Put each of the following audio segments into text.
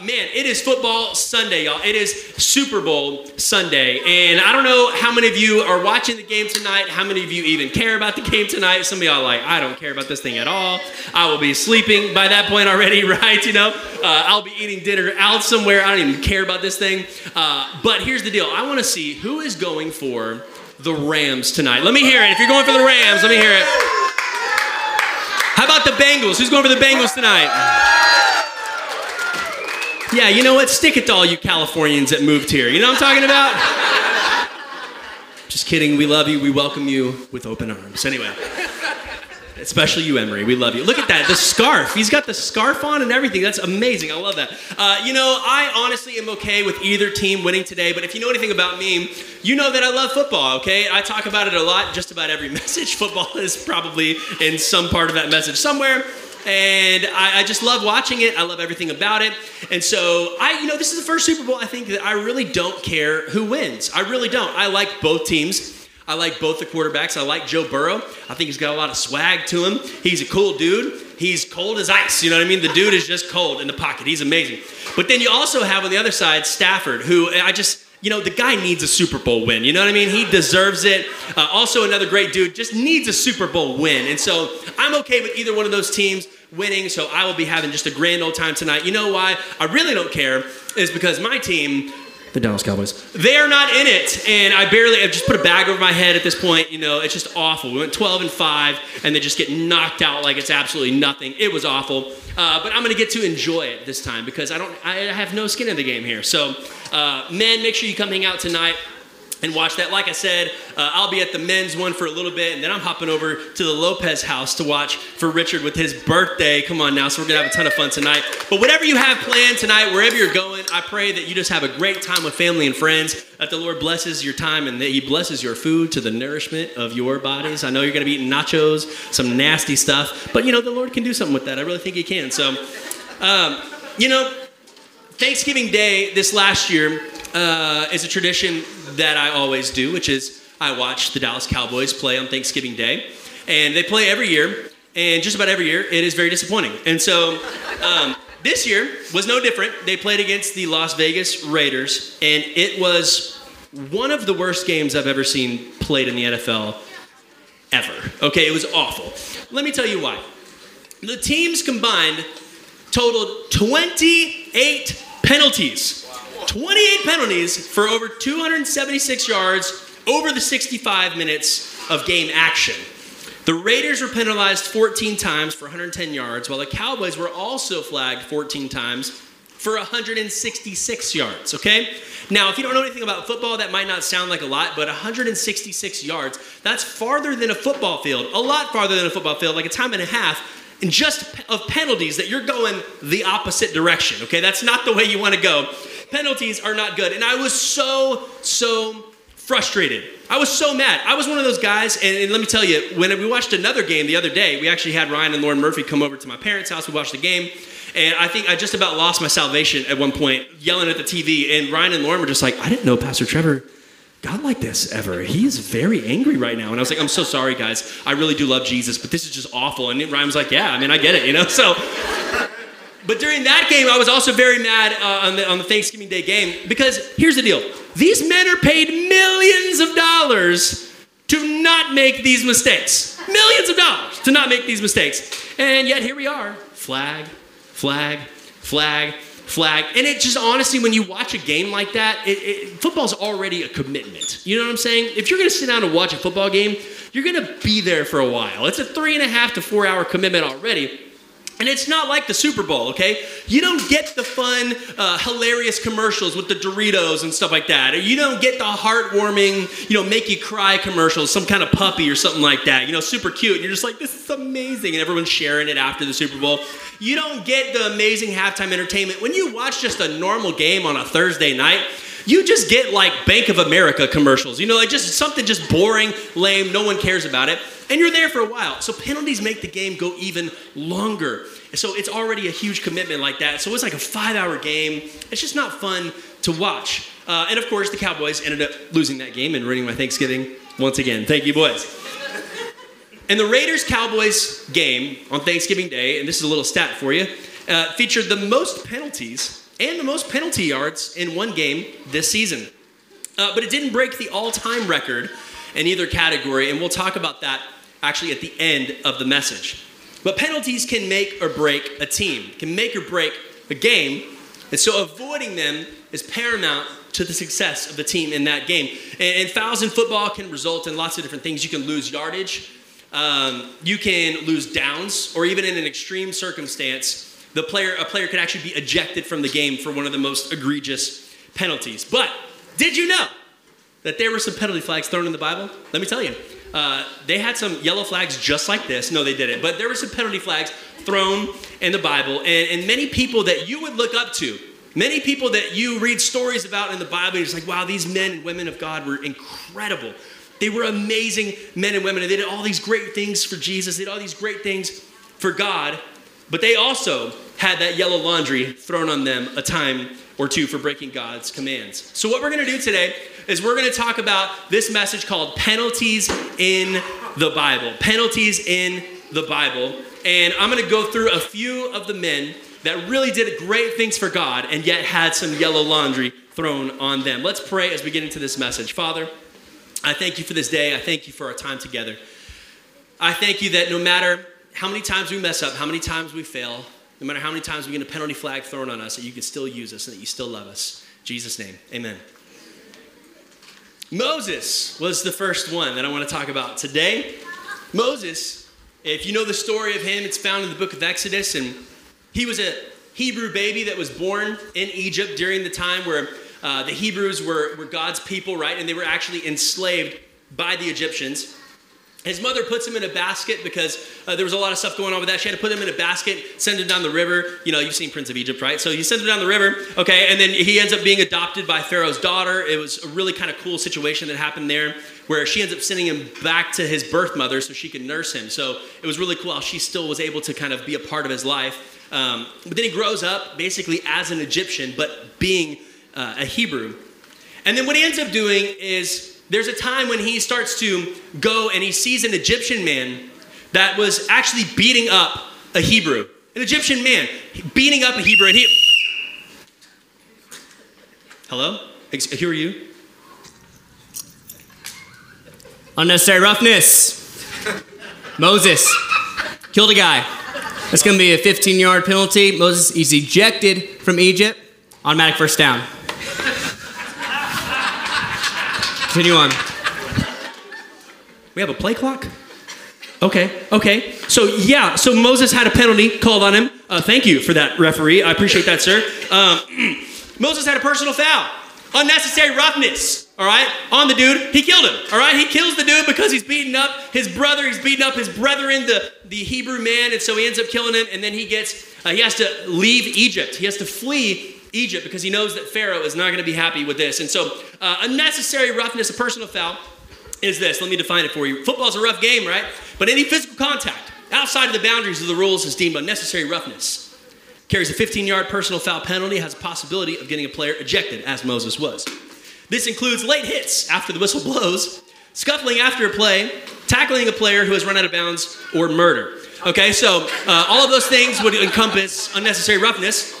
man, it is football Sunday, y'all. It is Super Bowl Sunday. And I don't know how many of you are watching the game tonight, how many of you even care about the game tonight. Some of y'all like, I don't care about this thing at all. I will be sleeping by that point already, right? You know, uh, I'll be eating dinner out somewhere. I don't even care about this thing. Uh, but here's the deal I want to see who is going for the Rams tonight. Let me hear it. If you're going for the Rams, let me hear it. How about the Bengals? Who's going for the Bengals tonight? Yeah, you know what? Stick it to all you Californians that moved here. You know what I'm talking about? Just kidding. We love you. We welcome you with open arms. Anyway, especially you, Emery. We love you. Look at that. The scarf. He's got the scarf on and everything. That's amazing. I love that. Uh, you know, I honestly am okay with either team winning today, but if you know anything about me, you know that I love football, okay? I talk about it a lot, just about every message. Football is probably in some part of that message somewhere and I, I, just love watching it. I love everything about it. And so I, you know, this is the first Super Bowl I think that I really don't care who wins. I really don't. I like both teams. I like both the quarterbacks. I like Joe Burrow. I think he's got a lot of swag to him. He's a cool dude. He's cold as ice. You know what I mean? The dude is just cold in the pocket. He's amazing. But then you also have on the other side Stafford, who I just you know, the guy needs a Super Bowl win. You know what I mean? He deserves it. Uh, also, another great dude just needs a Super Bowl win. And so I'm okay with either one of those teams winning. So I will be having just a grand old time tonight. You know why? I really don't care is because my team the Dallas Cowboys. They are not in it, and I barely. I've just put a bag over my head at this point. You know, it's just awful. We went 12 and five, and they just get knocked out like it's absolutely nothing. It was awful. Uh, but I'm to get to enjoy it this time because I don't. I have no skin in the game here. So, uh, men, make sure you come hang out tonight and watch that. Like I said, uh, I'll be at the men's one for a little bit, and then I'm hopping over to the Lopez house to watch for Richard with his birthday. Come on now, so we're gonna have a ton of fun tonight. But whatever you have planned tonight, wherever you're going, I pray that you just have a great time with family and friends. That the Lord blesses your time and that He blesses your food to the nourishment of your bodies. I know you're gonna be eating nachos, some nasty stuff, but you know the Lord can do something with that. I really think He can. So, um, you know, Thanksgiving Day this last year uh, is a tradition that I always do, which is I watch the Dallas Cowboys play on Thanksgiving Day. And they play every year, and just about every year, it is very disappointing. And so um, this year was no different. They played against the Las Vegas Raiders, and it was one of the worst games I've ever seen played in the NFL ever. Okay, it was awful. Let me tell you why. The teams combined totaled 28 penalties. 28 penalties for over 276 yards over the 65 minutes of game action. The Raiders were penalized 14 times for 110 yards, while the Cowboys were also flagged 14 times for 166 yards, okay? Now, if you don't know anything about football, that might not sound like a lot, but 166 yards, that's farther than a football field, a lot farther than a football field, like a time and a half and just of penalties that you're going the opposite direction, okay? That's not the way you want to go penalties are not good. And I was so, so frustrated. I was so mad. I was one of those guys, and, and, let me tell you, when we watched another game the other day, we actually had Ryan and Lauren Murphy come over to my parents' house. We watched the game, and I think I just about lost my salvation at one point, yelling at the TV. And Ryan and Lauren were just like, I didn't know Pastor Trevor got like this ever. He is very angry right now. And I was like, I'm so sorry, guys. I really do love Jesus, but this is just awful. And Ryan was like, Yeah, I mean, I get it, you know? So but during that game, I was also very mad uh, on, the, on the Thanksgiving Day game because here's the deal these men are paid millions of dollars to not make these mistakes. Millions of dollars to not make these mistakes. And yet here we are flag, flag, flag, flag. And it just honestly, when you watch a game like that, it, it, football's already a commitment. You know what I'm saying? If you're gonna sit down and watch a football game, you're gonna be there for a while. It's a three and a half to four hour commitment already. And it's not like the Super Bowl, okay? You don't get the fun, uh, hilarious commercials with the Doritos and stuff like that. Or you don't get the heartwarming, you know, make you cry commercials, some kind of puppy or something like that. You know, super cute. And you're just like, this is amazing. And everyone's sharing it after the Super Bowl. You don't get the amazing halftime entertainment. When you watch just a normal game on a Thursday night, you just get like Bank of America commercials. You know, like just something just boring, lame, no one cares about it and you're there for a while. So penalties make the game go even longer. So it's already a huge commitment like that. So it's like a five hour game. It's just not fun to watch. Uh, and of course, the Cowboys ended up losing that game and ruining my Thanksgiving once again. Thank you, boys. And the Raiders Cowboys game on Thanksgiving Day, and this is a little stat for you, uh, featured the most penalties and the most penalty yards in one game this season. Uh, but it didn't break the all time record in either category, and we'll talk about that actually at the end of the message. But penalties can make or break a team, can make or break a game, and so avoiding them is paramount to the success of the team in that game. And, and fouls in football can result in lots of different things. You can lose yardage, um, you can lose downs, or even in an extreme circumstance, the player, a player could actually be ejected from the game for one of the most egregious penalties. But did you know that there were some penalty flags thrown in the Bible? Let me tell you. Uh, they had some yellow flags just like this. No, they didn't. But there were some penalty flags thrown in the Bible. And, and many people that you would look up to, many people that you read stories about in the Bible, you're just like, wow, these men and women of God were incredible. They were amazing men and women, and they did all these great things for Jesus. They did all these great things for God, but they also had that yellow laundry thrown on them a time or two for breaking God's commands. So, what we're going to do today is we're going to talk about this message called Penalties in the Bible. Penalties in the Bible. And I'm going to go through a few of the men that really did great things for God and yet had some yellow laundry thrown on them. Let's pray as we get into this message. Father, I thank you for this day. I thank you for our time together. I thank you that no matter how many times we mess up, how many times we fail, no matter how many times we get a penalty flag thrown on us, that you can still use us and that you still love us. In Jesus' name, amen. Moses was the first one that I want to talk about today. Moses, if you know the story of him, it's found in the book of Exodus, and he was a Hebrew baby that was born in Egypt during the time where uh, the Hebrews were, were God's people, right? And they were actually enslaved by the Egyptians. His mother puts him in a basket because uh, there was a lot of stuff going on with that. She had to put him in a basket, send him down the river. You know, you've seen Prince of Egypt, right? So you send him down the river, okay, and then he ends up being adopted by Pharaoh's daughter. It was a really kind of cool situation that happened there where she ends up sending him back to his birth mother so she could nurse him. So it was really cool how she still was able to kind of be a part of his life. Um, but then he grows up basically as an Egyptian, but being uh, a Hebrew. And then what he ends up doing is there's a time when he starts to go and he sees an Egyptian man that was actually beating up a Hebrew. An Egyptian man beating up a Hebrew, and he. Hello? Who are you? Unnecessary roughness. Moses killed a guy. That's going to be a 15 yard penalty. Moses is ejected from Egypt. Automatic first down. Continue on. We have a play clock? Okay, okay. So, yeah, so Moses had a penalty called on him. Uh, thank you for that, referee. I appreciate that, sir. Um, Moses had a personal foul. Unnecessary roughness, all right, on the dude. He killed him, all right? He kills the dude because he's beating up his brother. He's beating up his brethren, the, the Hebrew man, and so he ends up killing him, and then he gets, uh, he has to leave Egypt. He has to flee Egypt because he knows that Pharaoh is not going to be happy with this. And so, uh, unnecessary roughness, a personal foul, is this. Let me define it for you. Football's a rough game, right? But any physical contact outside of the boundaries of the rules is deemed unnecessary roughness. Carries a 15 yard personal foul penalty, has a possibility of getting a player ejected, as Moses was. This includes late hits after the whistle blows, scuffling after a play, tackling a player who has run out of bounds, or murder. Okay, so uh, all of those things would encompass unnecessary roughness.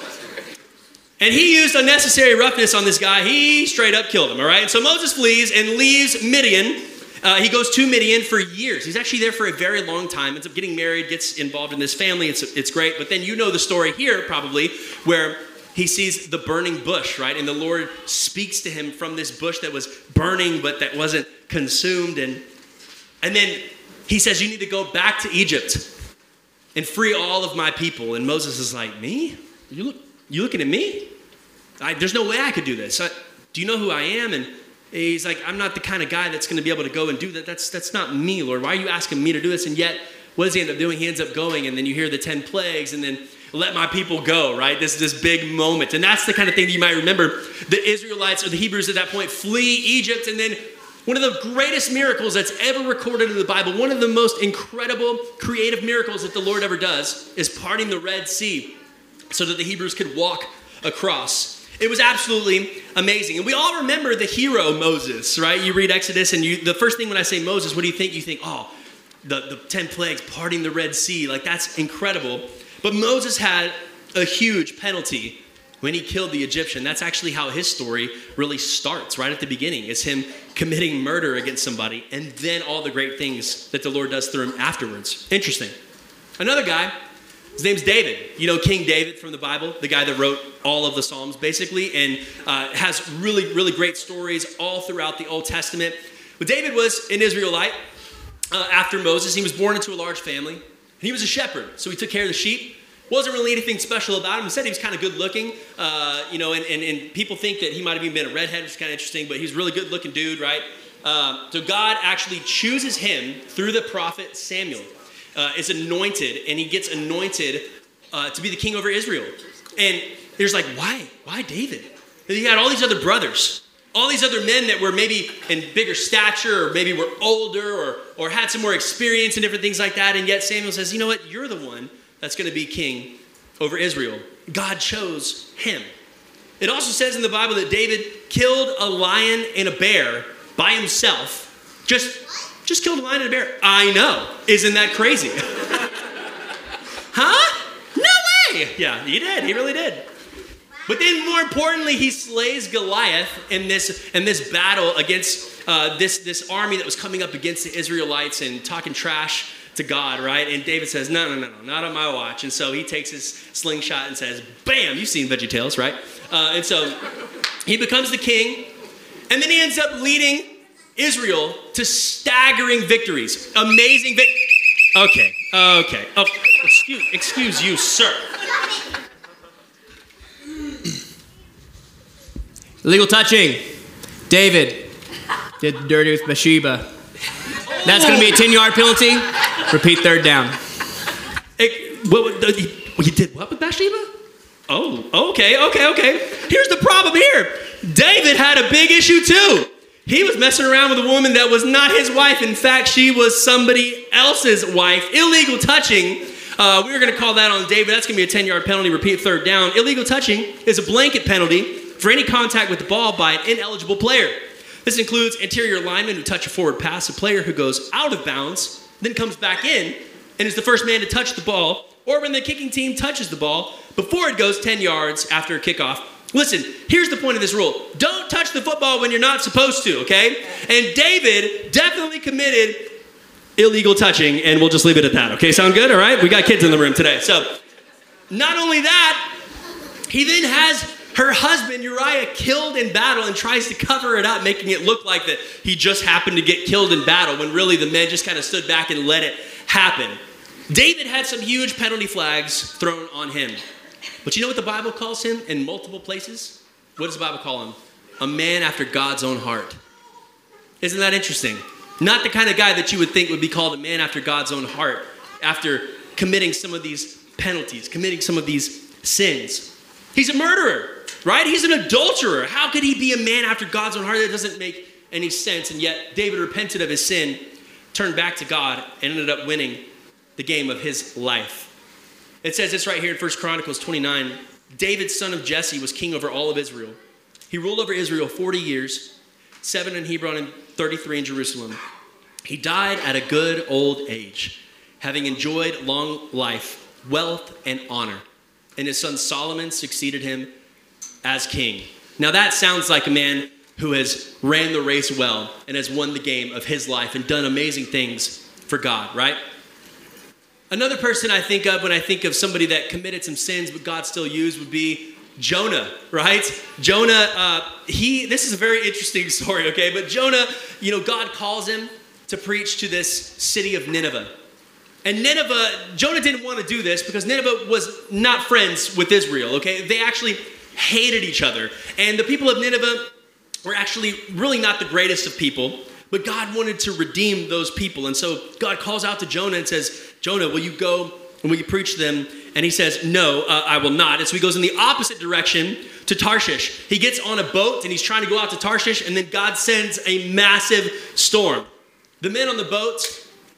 And he used unnecessary roughness on this guy. He straight up killed him, all right? So Moses flees and leaves Midian. Uh, he goes to Midian for years. He's actually there for a very long time, ends up getting married, gets involved in this family. It's, it's great. But then you know the story here, probably, where he sees the burning bush, right? And the Lord speaks to him from this bush that was burning, but that wasn't consumed. And, and then he says, You need to go back to Egypt and free all of my people. And Moses is like, Me? You look you looking at me? I, there's no way I could do this. I, do you know who I am? And he's like, I'm not the kind of guy that's going to be able to go and do that. That's, that's not me, Lord. Why are you asking me to do this? And yet, what does he end up doing? He ends up going, and then you hear the 10 plagues, and then let my people go, right? This is this big moment. And that's the kind of thing that you might remember. The Israelites or the Hebrews at that point flee Egypt, and then one of the greatest miracles that's ever recorded in the Bible, one of the most incredible creative miracles that the Lord ever does, is parting the Red Sea so that the Hebrews could walk across. It was absolutely amazing. And we all remember the hero Moses, right? You read Exodus, and you, the first thing when I say Moses, what do you think? You think, oh, the, the 10 plagues, parting the Red Sea. Like, that's incredible. But Moses had a huge penalty when he killed the Egyptian. That's actually how his story really starts, right at the beginning. It's him committing murder against somebody, and then all the great things that the Lord does through him afterwards. Interesting. Another guy, his name's David. You know King David from the Bible, the guy that wrote all of the Psalms, basically, and uh, has really, really great stories all throughout the Old Testament. But David was an Israelite uh, after Moses. He was born into a large family. He was a shepherd, so he took care of the sheep. Wasn't really anything special about him. Instead, he was kind of good looking, uh, you know, and, and, and, people think that he might have even been a redhead, which is kind of interesting, but he's a really good looking dude, right? Uh, so God actually chooses him through the prophet Samuel. Uh, is anointed, and he gets anointed uh, to be the king over Israel. And there's like, why? Why David? He had all these other brothers, all these other men that were maybe in bigger stature, or maybe were older, or, or had some more experience and different things like that. And yet Samuel says, you know what? You're the one that's going to be king over Israel. God chose him. It also says in the Bible that David killed a lion and a bear by himself. Just, just killed a lion and a bear. I know. Isn't that crazy? huh? No way. Yeah, he did. He really did. But then, more importantly, he slays Goliath in this in this battle against uh, this this army that was coming up against the Israelites and talking trash to God, right? And David says, No, no, no, no, not on my watch. And so he takes his slingshot and says, Bam! You've seen Veggie Tales, right? Uh, and so he becomes the king, and then he ends up leading Israel to staggering victories. Amazing victories. Okay, okay. Oh, excuse, excuse you, sir. Illegal touching. David did dirty with Bathsheba. That's going to be a 10 yard penalty. Repeat third down. Hey, what, what, you did what with Bathsheba? Oh, okay, okay, okay. Here's the problem here David had a big issue too. He was messing around with a woman that was not his wife. In fact, she was somebody else's wife. Illegal touching. Uh, we were going to call that on David. That's going to be a 10 yard penalty. Repeat third down. Illegal touching is a blanket penalty for any contact with the ball by an ineligible player. This includes interior linemen who touch a forward pass, a player who goes out of bounds, then comes back in and is the first man to touch the ball, or when the kicking team touches the ball before it goes 10 yards after a kickoff. Listen, here's the point of this rule don't touch the football when you're not supposed to, okay? And David definitely committed illegal touching, and we'll just leave it at that, okay? Sound good? All right? We got kids in the room today. So, not only that, he then has her husband Uriah killed in battle and tries to cover it up, making it look like that he just happened to get killed in battle when really the men just kind of stood back and let it happen. David had some huge penalty flags thrown on him. But you know what the Bible calls him in multiple places? What does the Bible call him? A man after God's own heart. Isn't that interesting? Not the kind of guy that you would think would be called a man after God's own heart after committing some of these penalties, committing some of these sins. He's a murderer right? He's an adulterer. How could he be a man after God's own heart? That doesn't make any sense. And yet, David repented of his sin, turned back to God, and ended up winning the game of his life. It says this right here in 1 Chronicles 29 David, son of Jesse, was king over all of Israel. He ruled over Israel 40 years, seven in Hebron and 33 in Jerusalem. He died at a good old age, having enjoyed long life, wealth, and honor. And his son Solomon succeeded him as king. Now, that sounds like a man who has ran the race well and has won the game of his life and done amazing things for God, right? Another person I think of when I think of somebody that committed some sins but God still used would be Jonah, right? Jonah, uh, he, this is a very interesting story, okay? But Jonah, you know, God calls him to preach to this city of Nineveh. And Nineveh, Jonah didn't want to do this because Nineveh was not friends with Israel, okay? They actually hated each other. And the people of Nineveh were actually really not the greatest of people, but God wanted to redeem those people. And so God calls out to Jonah and says, Jonah, will you go and will you preach them? And he says, No, uh, I will not. And so he goes in the opposite direction to Tarshish. He gets on a boat and he's trying to go out to Tarshish, and then God sends a massive storm. The men on the boat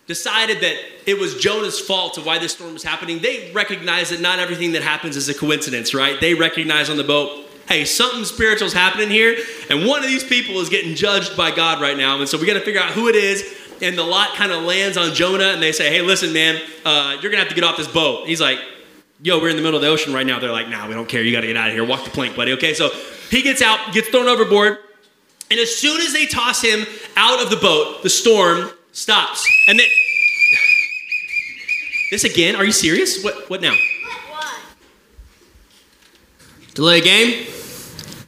decided that it was Jonah's fault to why this storm was happening, they recognize that not everything that happens is a coincidence, right? They recognize on the boat, hey, something spiritual is happening here, and one of these people is getting judged by God right now, and so we got to figure out who it is. And the lot kind of lands on Jonah, and they say, hey, listen, man, uh, you're gonna have to get off this boat. he's like, yo, we're in the middle of the ocean right now. They're like, nah, we don't care. You got to get out of here. Walk the plank, buddy. Okay, so he gets out, gets thrown overboard. And as soon as they toss him out of the boat, the storm stops. And this again? Are you serious? What, what now? Delay game.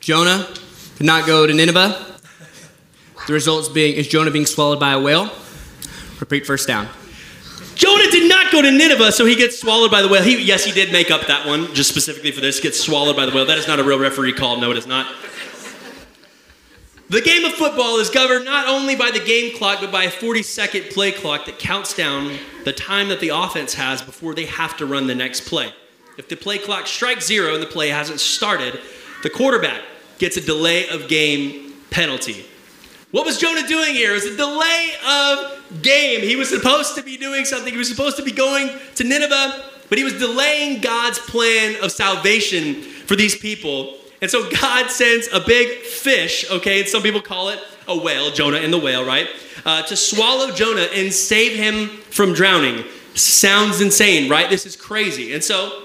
Jonah could not go to Nineveh. The results being is Jonah being swallowed by a whale. Repeat first down. Jonah did not go to Nineveh, so he gets swallowed by the whale. He, yes, he did make up that one, just specifically for this. Gets swallowed by the whale. That is not a real referee call. No, it is not. The game of football is governed not only by the game clock, but by a 40 second play clock that counts down the time that the offense has before they have to run the next play. If the play clock strikes zero and the play hasn't started, the quarterback gets a delay of game penalty. What was Jonah doing here? It was a delay of game. He was supposed to be doing something. He was supposed to be going to Nineveh, but he was delaying God's plan of salvation for these people. And so God sends a big fish, okay, and some people call it a whale, Jonah and the whale, right? Uh, to swallow Jonah and save him from drowning. Sounds insane, right? This is crazy. And so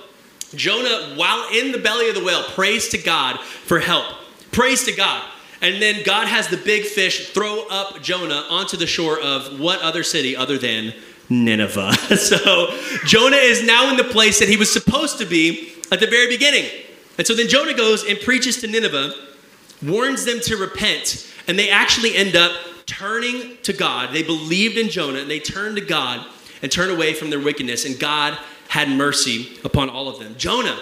Jonah, while in the belly of the whale, prays to God for help. Prays to God. And then God has the big fish throw up Jonah onto the shore of what other city other than Nineveh? so Jonah is now in the place that he was supposed to be at the very beginning. And so then Jonah goes and preaches to Nineveh, warns them to repent, and they actually end up turning to God. They believed in Jonah and they turned to God and turned away from their wickedness, and God had mercy upon all of them. Jonah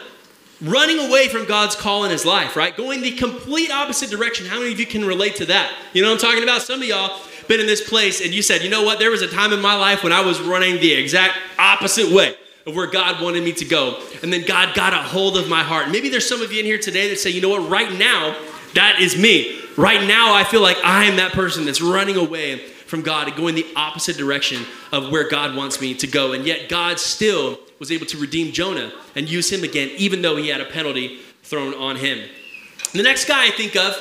running away from God's call in his life, right? Going the complete opposite direction. How many of you can relate to that? You know what I'm talking about? Some of y'all been in this place and you said, you know what? There was a time in my life when I was running the exact opposite way of where God wanted me to go. And then God got a hold of my heart. Maybe there's some of you in here today that say, you know what? Right now, that is me. Right now, I feel like I am that person that's running away from God and going the opposite direction of where God wants me to go. And yet, God still was able to redeem Jonah and use him again, even though he had a penalty thrown on him. The next guy I think of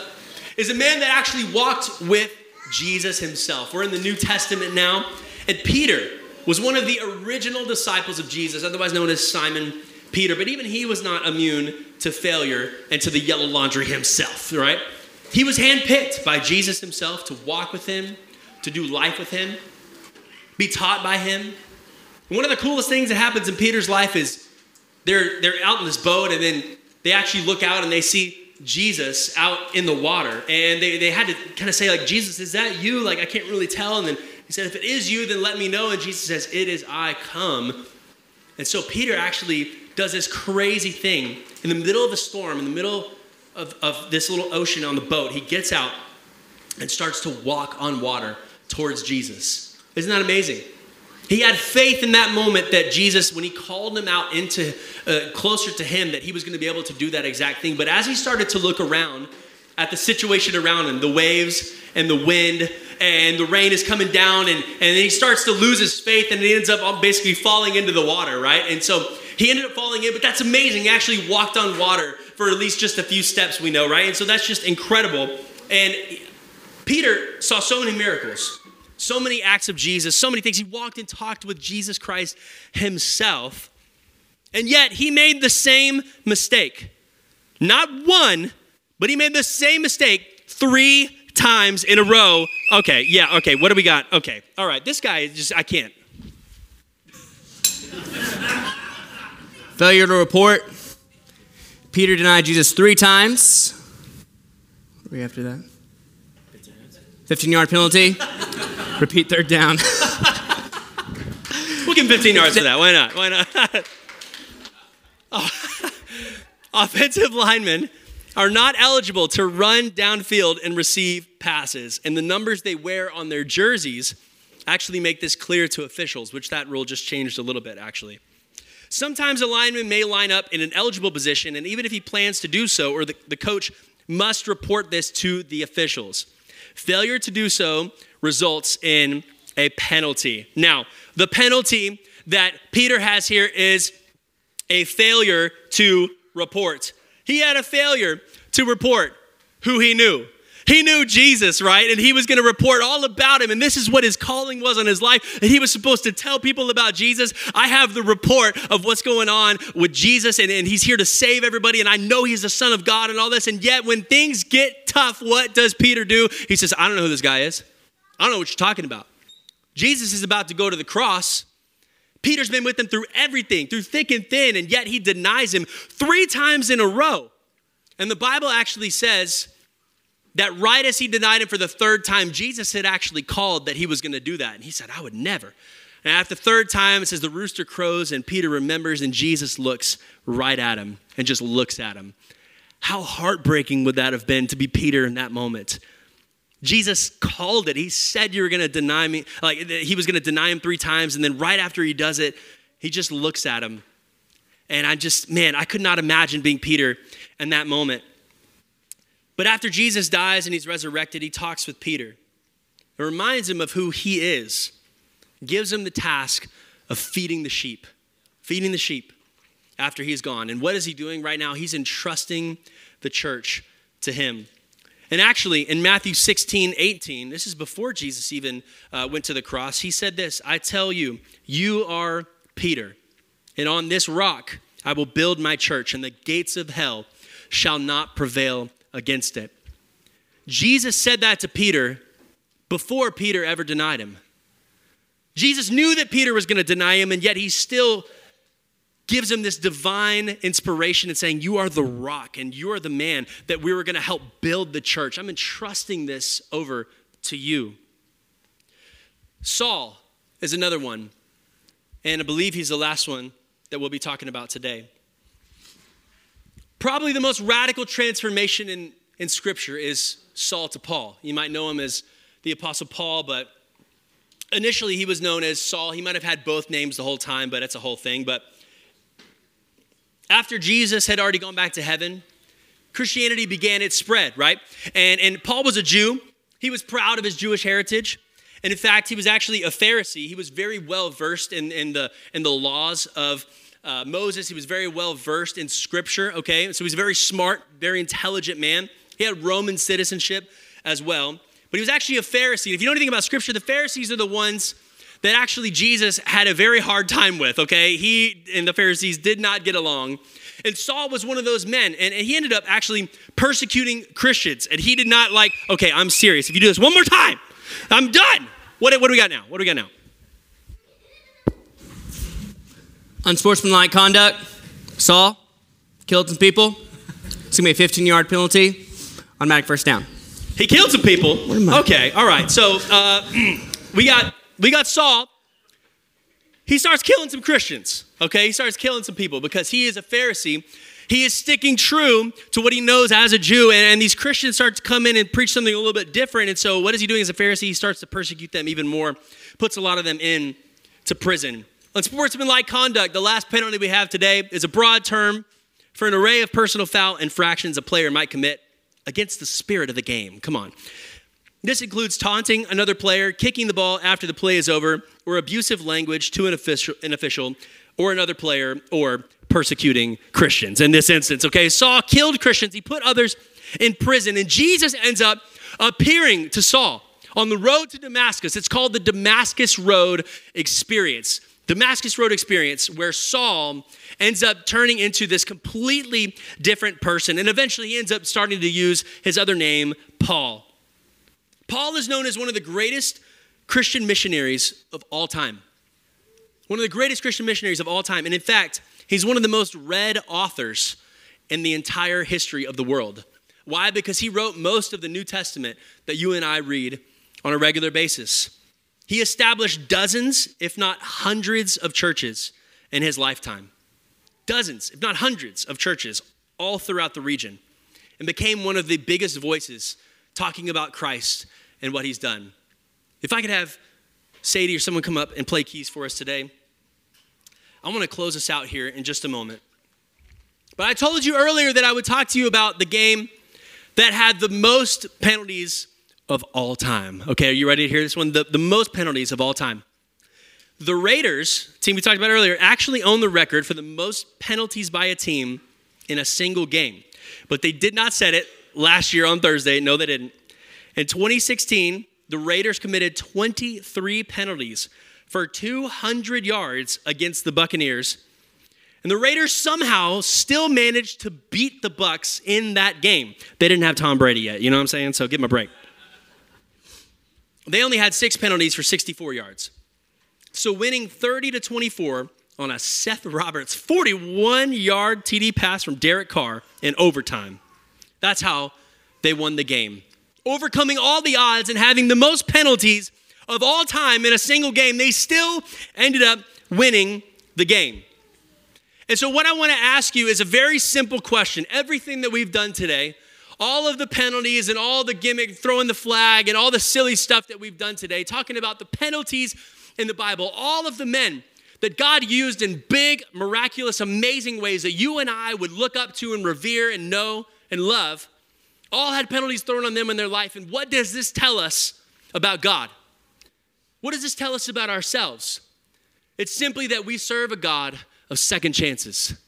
is a man that actually walked with Jesus himself. We're in the New Testament now, and Peter was one of the original disciples of Jesus, otherwise known as Simon Peter. But even he was not immune to failure and to the yellow laundry himself, right? He was handpicked by Jesus himself to walk with him, to do life with him, be taught by him, one of the coolest things that happens in Peter's life is they're, they're out in this boat and then they actually look out and they see Jesus out in the water. And they, they had to kind of say, like, Jesus, is that you? Like, I can't really tell. And then he said, if it is you, then let me know. And Jesus says, it is I come. And so Peter actually does this crazy thing in the middle of a storm, in the middle of, of this little ocean on the boat. He gets out and starts to walk on water towards Jesus. Isn't that amazing? He had faith in that moment that Jesus, when he called him out into uh, closer to him, that he was going to be able to do that exact thing. But as he started to look around at the situation around him, the waves and the wind and the rain is coming down, and, and he starts to lose his faith and he ends up basically falling into the water, right? And so he ended up falling in, but that's amazing. He actually walked on water for at least just a few steps, we know, right? And so that's just incredible. And Peter saw so many miracles so many acts of Jesus, so many things. He walked and talked with Jesus Christ himself. And yet he made the same mistake. Not one, but he made the same mistake three times in a row. Okay, yeah, okay, what do we got? Okay, all right, this guy just, I can't. Failure to report. Peter denied Jesus three times. What are we after that? 15 yard penalty. Repeat third down. we'll give him 15 yards for that. Why not? Why not? oh. Offensive linemen are not eligible to run downfield and receive passes. And the numbers they wear on their jerseys actually make this clear to officials, which that rule just changed a little bit, actually. Sometimes a lineman may line up in an eligible position, and even if he plans to do so, or the, the coach must report this to the officials. Failure to do so results in a penalty. Now, the penalty that Peter has here is a failure to report. He had a failure to report who he knew. He knew Jesus, right? And he was going to report all about him. And this is what his calling was on his life. And he was supposed to tell people about Jesus. I have the report of what's going on with Jesus, and, and he's here to save everybody. And I know he's the Son of God and all this. And yet, when things get tough, what does Peter do? He says, I don't know who this guy is. I don't know what you're talking about. Jesus is about to go to the cross. Peter's been with him through everything, through thick and thin, and yet he denies him three times in a row. And the Bible actually says that right as he denied him for the third time, Jesus had actually called that he was going to do that. And he said, I would never. And after the third time, it says the rooster crows and Peter remembers, and Jesus looks right at him and just looks at him. How heartbreaking would that have been to be Peter in that moment? Jesus called it. He said you were going to deny me, like he was going to deny him three times. And then right after he does it, he just looks at him. And I just, man, I could not imagine being Peter in that moment. But after Jesus dies and he's resurrected, he talks with Peter. It reminds him of who he is, gives him the task of feeding the sheep, feeding the sheep after he's gone. And what is he doing right now? He's entrusting the church to him. And actually, in Matthew 16, 18, this is before Jesus even uh, went to the cross, he said this I tell you, you are Peter, and on this rock I will build my church, and the gates of hell shall not prevail against it. Jesus said that to Peter before Peter ever denied him. Jesus knew that Peter was going to deny him, and yet he still gives him this divine inspiration and saying, You are the rock and you are the man that we were going to help build the church. I'm entrusting this over to you. Saul is another one, and I believe he's the last one that we'll be talking about today. Probably the most radical transformation in, in Scripture is Saul to Paul. You might know him as the Apostle Paul, but initially he was known as Saul. He might have had both names the whole time, but that's a whole thing. But after Jesus had already gone back to heaven, Christianity began its spread, right? And, and Paul was a Jew. He was proud of his Jewish heritage. And in fact, he was actually a Pharisee. He was very well versed in, in, the, in the laws of uh, Moses. He was very well versed in scripture, okay? So he's a very smart, very intelligent man. He had Roman citizenship as well. But he was actually a Pharisee. If you know anything about scripture, the Pharisees are the ones that actually Jesus had a very hard time with, okay? He and the Pharisees did not get along. And Saul was one of those men, and, and he ended up actually persecuting Christians. And he did not like, okay, I'm serious. If you do this one more time, I'm done. What, what do we got now? What do we got now? Unsportsmanlike conduct. Saul killed some people. It's gonna be a 15 yard penalty. Automatic first down. He killed some people. Okay, all right. So uh, we got we got Saul. He starts killing some Christians. Okay, he starts killing some people because he is a Pharisee. He is sticking true to what he knows as a Jew, and, and these Christians start to come in and preach something a little bit different. And so, what is he doing as a Pharisee? He starts to persecute them even more, puts a lot of them in to prison. Unsportsmanlike conduct, the last penalty we have today, is a broad term for an array of personal foul infractions a player might commit against the spirit of the game. Come on. This includes taunting another player, kicking the ball after the play is over, or abusive language to an official, an official or another player, or persecuting Christians. In this instance, okay, Saul killed Christians, he put others in prison, and Jesus ends up appearing to Saul on the road to Damascus. It's called the Damascus Road Experience. Damascus Road experience where Saul ends up turning into this completely different person. And eventually he ends up starting to use his other name, Paul. Paul is known as one of the greatest Christian missionaries of all time. One of the greatest Christian missionaries of all time. And in fact, he's one of the most read authors in the entire history of the world. Why? Because he wrote most of the New Testament that you and I read on a regular basis. He established dozens, if not hundreds, of churches in his lifetime. Dozens, if not hundreds, of churches all throughout the region and became one of the biggest voices talking about Christ and what he's done. If I could have Sadie or someone come up and play keys for us today, I want to close us out here in just a moment. But I told you earlier that I would talk to you about the game that had the most penalties of all time. Okay, are you ready to hear this one? The, the most penalties of all time. The Raiders, team we talked about earlier, actually own the record for the most penalties by a team in a single game. But they did not set it last year on Thursday. No, they didn't. In 2016, the Raiders committed 23 penalties for 200 yards against the Buccaneers. And the Raiders somehow still managed to beat the Bucks in that game. They didn't have Tom Brady yet, you know what I'm saying? So give them a break. They only had 6 penalties for 64 yards. So winning 30 to 24 on a Seth Roberts 41 yard TD pass from Derek Carr in overtime. That's how they won the game. Overcoming all the odds and having the most penalties of all time in a single game, they still ended up winning the game. And so, what I want to ask you is a very simple question. Everything that we've done today, all of the penalties and all the gimmick, throwing the flag, and all the silly stuff that we've done today, talking about the penalties in the Bible, all of the men that God used in big, miraculous, amazing ways that you and I would look up to and revere and know and love, all had penalties thrown on them in their life. And what does this tell us about God? What does this tell us about ourselves? It's simply that we serve a God of second chances.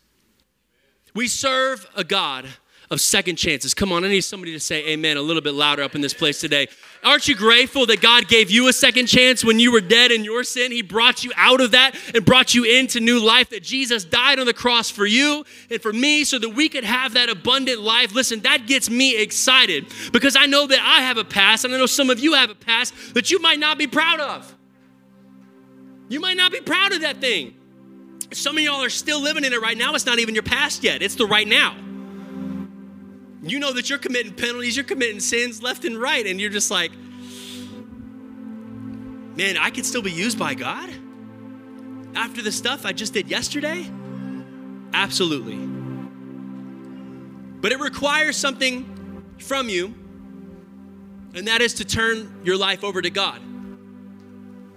We serve a God of second chances. Come on, I need somebody to say amen a little bit louder up in this place today. Aren't you grateful that God gave you a second chance when you were dead in your sin? He brought you out of that and brought you into new life, that Jesus died on the cross for you and for me so that we could have that abundant life. Listen, that gets me excited because I know that I have a past, and I know some of you have a past that you might not be proud of. You might not be proud of that thing. Some of y'all are still living in it right now. It's not even your past yet, it's the right now you know that you're committing penalties, you're committing sins left and right, and you're just like, man, I could still be used by God after the stuff I just did yesterday? Absolutely. But it requires something from you, and that is to turn your life over to God.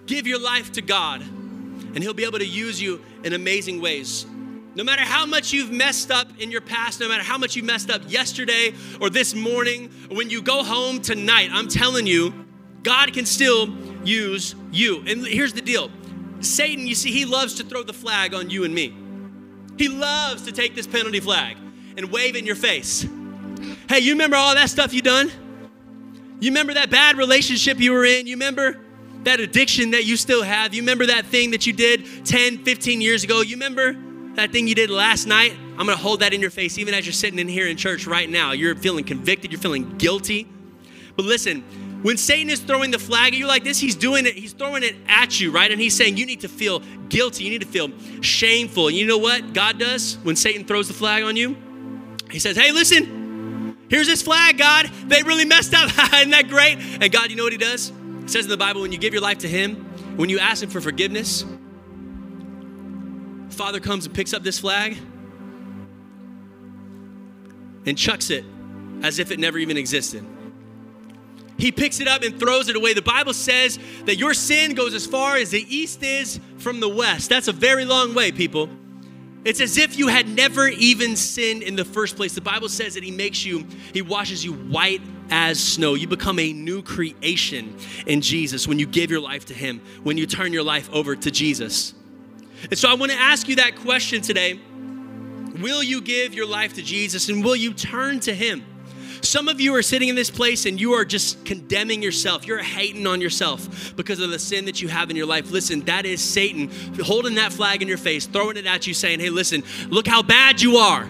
Give your life to God, and He'll be able to use you in amazing ways. No matter how much you've messed up in your past, no matter how much you messed up yesterday or this morning, or when you go home tonight, I'm telling you, God can still use you. And here's the deal Satan, you see, he loves to throw the flag on you and me. He loves to take this penalty flag and wave it in your face. Hey, you remember all that stuff you done? You remember that bad relationship you were in? You remember that addiction that you still have? You remember that thing that you did 10, 15 years ago? You remember that thing you did last night, I'm gonna hold that in your face even as you're sitting in here in church right now. You're feeling convicted, you're feeling guilty. But listen, when Satan is throwing the flag at you like this, he's doing it, he's throwing it at you, right? And he's saying you need to feel guilty, you need to feel shameful. And you know what God does when Satan throws the flag on you? He says, Hey, listen, here's this flag, God. They really messed up. Isn't that great? And God, you know what he does? It says in the Bible, when you give your life to him, when you ask him for forgiveness, Father comes and picks up this flag and chucks it as if it never even existed. He picks it up and throws it away. The Bible says that your sin goes as far as the east is from the west. That's a very long way, people. It's as if you had never even sinned in the first place. The Bible says that He makes you, He washes you white as snow. You become a new creation in Jesus when you give your life to Him, when you turn your life over to Jesus. And so I want to ask you that question today. Will you give your life to Jesus and will you turn to Him? Some of you are sitting in this place and you are just condemning yourself. You're hating on yourself because of the sin that you have in your life. Listen, that is Satan holding that flag in your face, throwing it at you, saying, Hey, listen, look how bad you are.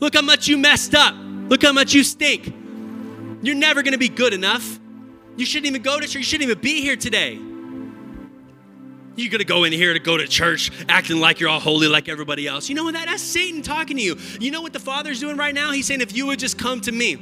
Look how much you messed up. Look how much you stink. You're never going to be good enough. You shouldn't even go to church. You shouldn't even be here today. You're gonna go in here to go to church acting like you're all holy like everybody else. You know what? That, that's Satan talking to you. You know what the Father's doing right now? He's saying, if you would just come to me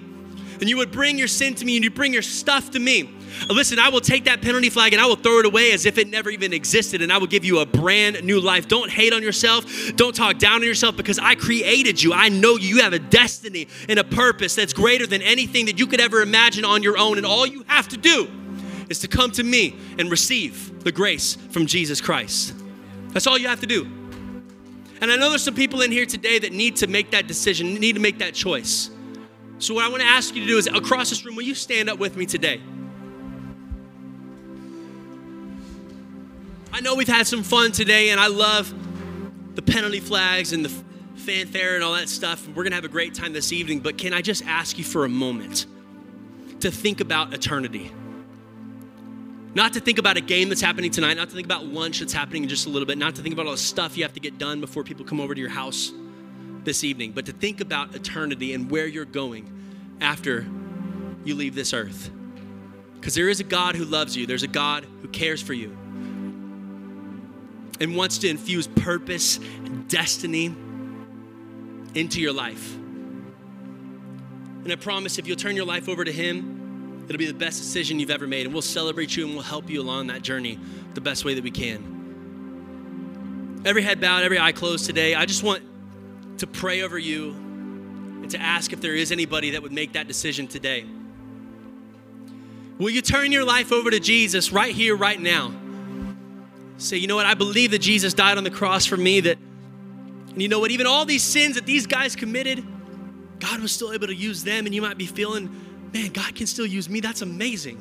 and you would bring your sin to me and you bring your stuff to me, listen, I will take that penalty flag and I will throw it away as if it never even existed and I will give you a brand new life. Don't hate on yourself. Don't talk down on yourself because I created you. I know you. You have a destiny and a purpose that's greater than anything that you could ever imagine on your own. And all you have to do is to come to me and receive the grace from Jesus Christ. That's all you have to do. And I know there's some people in here today that need to make that decision, need to make that choice. So, what I want to ask you to do is across this room, will you stand up with me today? I know we've had some fun today, and I love the penalty flags and the fanfare and all that stuff. We're going to have a great time this evening, but can I just ask you for a moment? to think about eternity. Not to think about a game that's happening tonight, not to think about lunch that's happening in just a little bit, not to think about all the stuff you have to get done before people come over to your house this evening, but to think about eternity and where you're going after you leave this earth. Because there is a God who loves you, there's a God who cares for you and wants to infuse purpose and destiny into your life. And I promise if you'll turn your life over to Him, It'll be the best decision you've ever made, and we'll celebrate you and we'll help you along that journey the best way that we can. Every head bowed, every eye closed today. I just want to pray over you and to ask if there is anybody that would make that decision today. Will you turn your life over to Jesus right here, right now? Say, you know what? I believe that Jesus died on the cross for me, that, and you know what? Even all these sins that these guys committed, God was still able to use them, and you might be feeling man, God can still use me. That's amazing.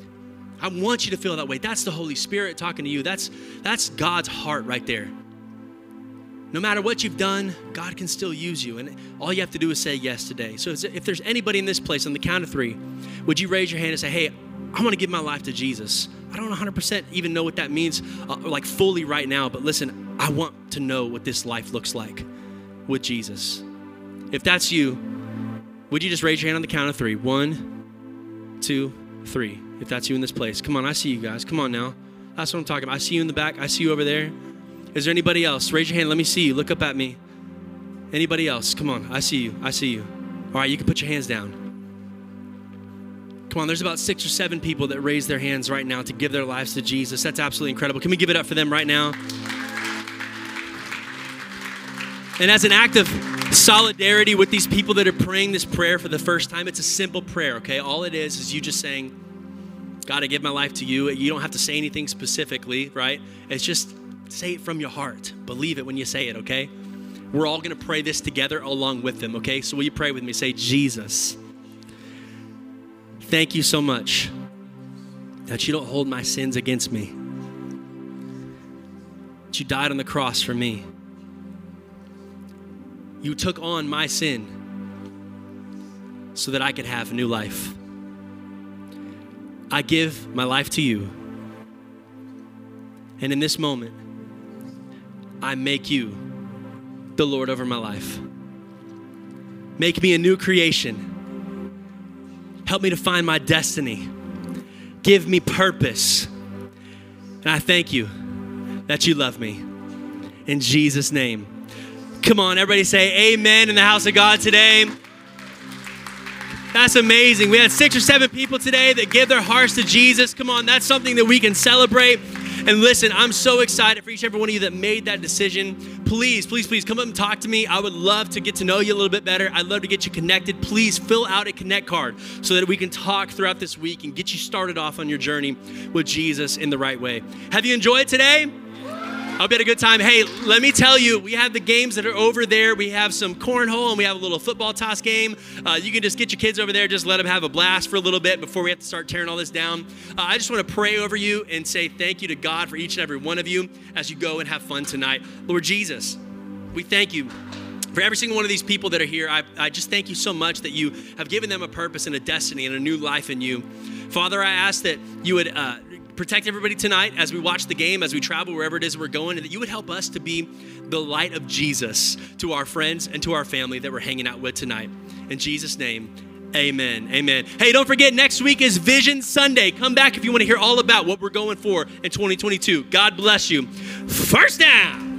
I want you to feel that way. That's the Holy Spirit talking to you. That's, that's God's heart right there. No matter what you've done, God can still use you. And all you have to do is say yes today. So if there's anybody in this place on the count of three, would you raise your hand and say, hey, I want to give my life to Jesus? I don't 100% even know what that means, uh, like fully right now, but listen, I want to know what this life looks like with Jesus. If that's you, would you just raise your hand on the count of three? One, two, three. If that's you in this place, come on, I see you guys. Come on now. That's what I'm talking about. I see you in the back. I see you over there. Is there anybody else? Raise your hand. Let me see you. Look up at me. Anybody else? Come on. I see you. I see you. All right, you can put your hands down. Come on, there's about six or seven people that raise their hands right now to give their lives to Jesus. That's absolutely incredible. Can we give it up for them right now? And as an act of solidarity with these people that are praying this prayer for the first time. It's a simple prayer, okay? All it is is you just saying, God, I give my life to you. You don't have to say anything specifically, right? It's just say it from your heart. Believe it when you say it, okay? We're all gonna pray this together along with them, okay? So will you pray with me? Say, Jesus, thank you so much that you don't hold my sins against me. That you died on the cross for me you took on my sin so that I could have a new life. I give my life to you. And in this moment, I make you the Lord over my life. Make me a new creation. Help me to find my destiny. Give me purpose. And I thank you that you love me. In Jesus' name. Come on, everybody say amen in the house of God today. That's amazing. We had six or seven people today that give their hearts to Jesus. Come on, that's something that we can celebrate. And listen, I'm so excited for each and every one of you that made that decision. Please, please, please come up and talk to me. I would love to get to know you a little bit better. I'd love to get you connected. Please fill out a connect card so that we can talk throughout this week and get you started off on your journey with Jesus in the right way. Have you enjoyed today? Hope you had a good time. Hey, let me tell you, we have the games that are over there. We have some cornhole and we have a little football toss game. Uh, you can just get your kids over there, just let them have a blast for a little bit before we have to start tearing all this down. Uh, I just want to pray over you and say thank you to God for each and every one of you as you go and have fun tonight. Lord Jesus, we thank you for every single one of these people that are here, I, I just thank you so much that you have given them a purpose and a destiny and a new life in you. Father, I ask that you would uh, protect everybody tonight as we watch the game, as we travel wherever it is we're going, and that you would help us to be the light of Jesus to our friends and to our family that we're hanging out with tonight. In Jesus' name, amen. Amen. Hey, don't forget, next week is Vision Sunday. Come back if you want to hear all about what we're going for in 2022. God bless you. First down.